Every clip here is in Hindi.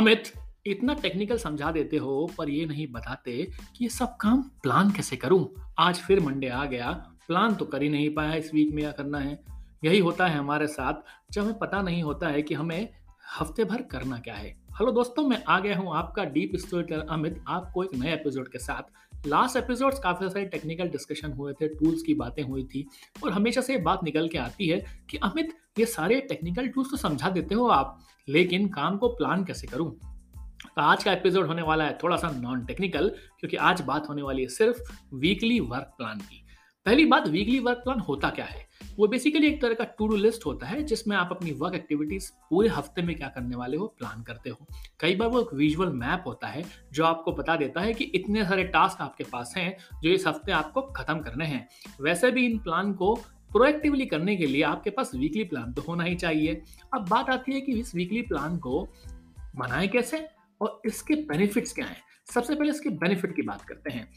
अमित, इतना टेक्निकल समझा देते हो, पर ये नहीं बताते कि ये सब काम प्लान कैसे करूँ? आज फिर मंडे आ गया। प्लान तो कर ही नहीं पाया इस वीक में क्या करना है। यही होता है हमारे साथ। जब हमें पता नहीं होता है कि हमें हफ़्ते भर करना क्या है। हेलो दोस्तों, मैं आ गया हूँ आपका डीप स्टोरी अमित। आपको एक नए एपिसोड के साथ। लास्ट एपिसोड्स काफ़ी सारे टेक्निकल डिस्कशन हुए थे टूल्स की बातें हुई थी और हमेशा से बात निकल के आती है कि अमित, ये सारे टेक्निकल टूल्स तो समझा देते हो आप, लेकिन काम को प्लान कैसे करूँ? तो आज का एपिसोड होने वाला है थोड़ा सा नॉन टेक्निकल क्योंकि आज बात होने वाली है सिर्फ़ वीकली वर्क प्लान की। पहली बात वीकली वर्क प्लान होता क्या है? वो बेसिकली एक तरह का टू डू लिस्ट होता है, जिसमें आप अपनी वर्क एक्टिविटीज़ पूरे हफ़्ते में क्या करने वाले हो प्लान करते हो। कई बार वो एक विजुअल मैप होता है, जो आपको बता देता है कि इतने सारे टास्क आपके पास हैं, जो इस हफ़्ते आपको खत्म करने हैं। वैसे भी इन प्लान को प्रोएक्टिवली करने के लिए आपके पास वीकली प्लान तो होना ही चाहिए। अब बात आती है कि इस वीकली प्लान को बनाए कैसे, और इसके बेनिफिट्स क्या हैं? सबसे पहले इसके बेनिफिट की बात करते हैं।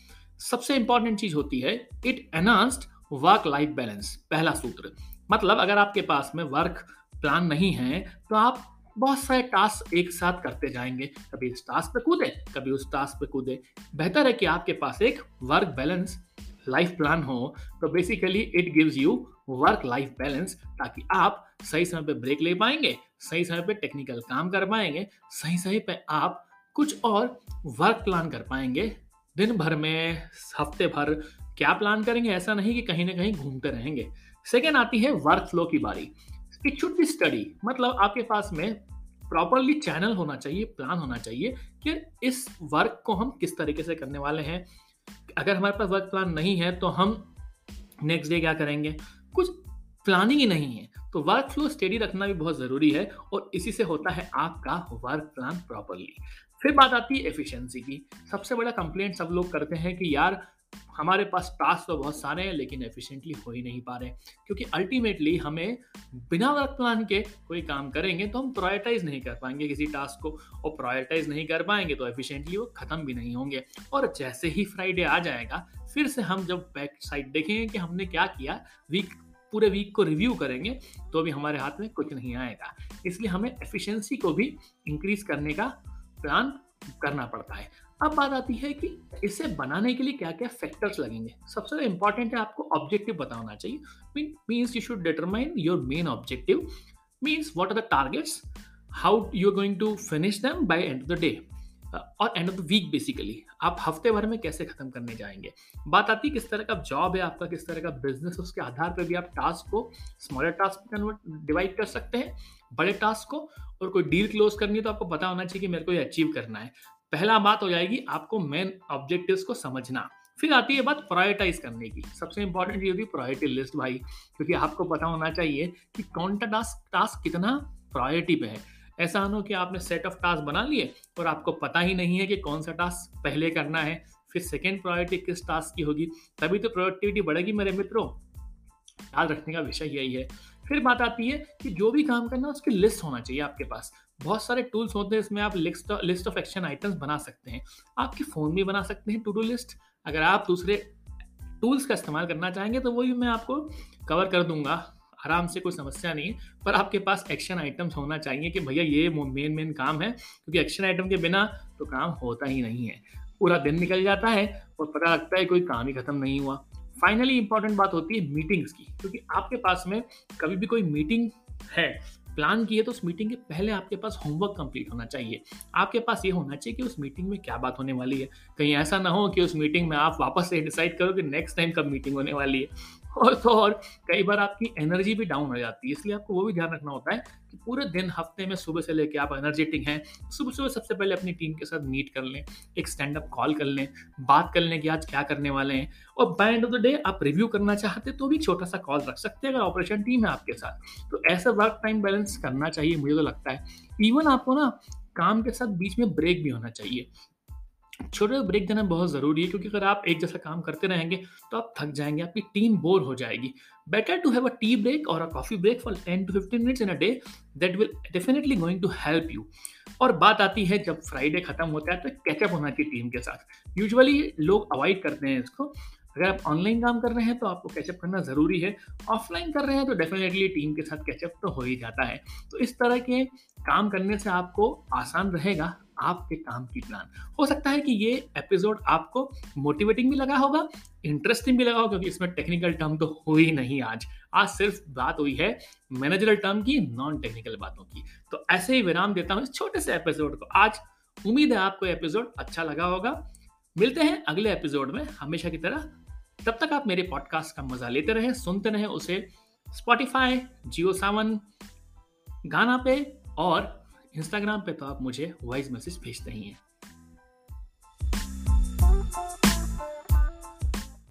सबसे इंपॉर्टेंट चीज़ होती है it enhanced work life balance पहला सूत्र। मतलब अगर आपके पास में वर्क प्लान नहीं है तो आप बहुत सारे टास्क एक साथ करते जाएँगे। कभी इस टास्क पे कूदे, कभी उस टास्क पे कूदे। बेहतर है कि आपके पास एक वर्क बैलेंस लाइफ प्लान हो तो basically it gives you work life balance ताकि आप सही समय पे ब्रेक ले पाएँगे, सही समय पे टेक्निकल काम कर पाएँगे, सही समय पे आप कुछ और वर्क प्लान कर पाएँगे। दिन भर में हफ़्ते भर क्या प्लान करेंगे? ऐसा नहीं कि कहीं ना कहीं घूमते रहेंगे। सेकेंड आती है वर्क फ्लो की बारी। इट शुड बी स्टडी मतलब आपके पास में प्रॉपरली चैनल होना चाहिए प्लान होना चाहिए कि इस वर्क को हम किस तरीके से करने वाले हैं। अगर हमारे पास वर्क प्लान नहीं है तो हम नेक्स्ट डे क्या करेंगे? कुछ प्लानिंग ही नहीं है। तो वर्क फ्लो स्टेडी रखना भी बहुत ज़रूरी है और इसी से होता है आपका वर्क प्लान प्रॉपरली फिर बात आती है एफिशिएंसी की। सबसे बड़ा कंप्लेंट सब लोग करते हैं कि यार, हमारे पास टास्क तो बहुत सारे हैं, लेकिन एफिशिएंटली हो ही नहीं पा रहे क्योंकि अल्टीमेटली हमें बिना वर्क प्लान के कोई काम करेंगे तो हम प्रायोरिटाइज नहीं कर पाएँगे किसी टास्क को। और प्रायोरिटाइज नहीं कर पाएँगे तो एफिशिएंटली वो खत्म भी नहीं होंगे। और जैसे ही फ्राइडे आ जाएगा, फिर से हम जब बैक साइड देखेंगे कि हमने क्या किया वीक पूरे वीक को रिव्यू करेंगे तो भी हमारे हाथ में कुछ नहीं आएगा। इसलिए हमें एफिशिएंसी को भी इंक्रीज करने का प्लान करना पड़ता है। अब बात आती है कि इसे बनाने के लिए क्या क्या फैक्टर्स लगेंगे। सबसे इंपॉर्टेंट है आपको ऑब्जेक्टिव बताना चाहिए। Means you should determine your main objective means what are the targets how you are going to finish them by end of the day और end of the week basically आप हफ़्ते भर में कैसे खत्म करने जाएँगे? बात आती है किस तरह का जॉब है आपका, किस तरह का बिज़नेस उसके आधार पर भी आप टास्क को स्मॉलर टास्क में कन्वर्ट डिवाइड कर सकते हैं, बड़े टास्क को, और कोई डील क्लोज करनी है तो आपको पता होना चाहिए कि मेरे को ये अचीव करना है। पहला बात हो जाएगी आपको मेन ऑब्जेक्टिव्स को समझना। फिर आती है बात प्रायोरिटाइज करने की। सबसे इंपॉर्टेंट ये होती है प्रायोरिटी लिस्ट भाई, क्योंकि आपको पता होना चाहिए कि कौन सा टास्क टास्क कितना प्रायोरिटी पे है। ऐसा हो कि आपने सेट ऑफ़ टास्क बना लिए और आपको पता ही नहीं है कि कौन सा टास्क पहले करना है, फिर सेकेंड प्रायोरिटी किस टास्क की होगी, तभी तो प्रोडक्टिविटी बढ़ेगी मेरे मित्रों। ख्याल रखने का विषय यही है। फिर बात आती है कि जो भी काम करना है उसकी लिस्ट होना चाहिए आपके पास। बहुत सारे टूल्स होते हैं, इसमें आप list list of action items बना सकते हैं। आपके फ़ोन में बना सकते हैं टू डू लिस्ट अगर आप दूसरे टूल्स का इस्तेमाल करना चाहेंगे तो वही मैं आपको कवर कर दूँगा। आराम से कोई समस्या नहीं है, पर आपके पास एक्शन आइटम्स होना चाहिए कि भैया ये मेन मेन काम है, क्योंकि एक्शन आइटम के बिना तो काम होता ही नहीं है। पूरा दिन निकल जाता है और पता लगता है कोई काम ही खत्म नहीं हुआ। फाइनली इंपॉर्टेंट बात होती है मीटिंग्स की, क्योंकि आपके पास में कभी भी कोई मीटिंग है प्लान की है तो उस मीटिंग के पहले आपके पास होमवर्क कंप्लीट होना चाहिए। आपके पास ये होना चाहिए कि उस मीटिंग में क्या बात होने वाली है। कहीं ऐसा ना हो कि उस मीटिंग में आप वापस से डिसाइड करो कि नेक्स्ट टाइम कब मीटिंग होने वाली है। और तो और, कई बार आपकी एनर्जी भी डाउन हो जाती है, इसलिए आपको वो भी ध्यान रखना होता है पूरे दिन हफ़्ते में सुबह से लेके आप एनर्जेटिक हैं, सुबह सुबह सबसे पहले अपनी टीम के साथ मीट कर लें, एक स्टैंड अप कॉल कर लें, बात कर लें कि आज क्या करने वाले हैं और by end of the day आप रिव्यू करना चाहते तो भी छोटा सा कॉल रख सकते हैं अगर ऑपरेशन टीम है आपके साथ। तो ऐसा वर्क टाइम बैलेंस करना चाहिए, मुझे तो लगता है। इवन आपको ना काम के साथ बीच में ब्रेक भी होना चाहिए। छोटे ब्रेक देना बहुत ज़रूरी है, क्योंकि अगर आप एक जैसा काम करते रहेंगे तो आप थक जाएँगे, आपकी टीम बोर हो जाएगी। Better to have a tea break और a coffee break for ten to fifteen minutes in a day that will definitely going to help you और बात आती है जब फ्राइडे खत्म होता है तो कैचअप होना चाहिए टीम के साथ। यूजुअली लोग अवॉइड करते हैं इसको। अगर आप ऑनलाइन काम कर रहे हैं तो आपको कैचअप करना ज़रूरी है। ऑफलाइन कर रहे हैं तो डेफिनेटली टीम के साथ कैचअप तो हो ही जाता है। तो इस तरह के काम करने से आपको आसान रहेगा। आपके काम की प्लान हो सकता है कि ये एपिसोड आपको मोटिवेटिंग भी लगा होगा इंटरेस्टिंग भी लगा होगा, क्योंकि इसमें टेक्निकल टर्म तो हो ही नहीं आज। आज सिर्फ़ बात हुई है मैनेजरल टर्म की नॉन टेक्निकल बातों की। तो ऐसे ही विराम देता हूँ इस छोटे से एपिसोड को। आज उम्मीद है आपको एपिसोड अच्छा लगा होगा। मिलते हैं अगले एपिसोड में हमेशा की तरह। तब तक आप मेरे पॉडकास्ट का मज़ा लेते रहे, सुनते रहे उसे। स्पॉटिफाई जियो सावन गाना पे और इंस्टाग्राम पे तो आप मुझे वॉइस मैसेज भेजते ही हैं।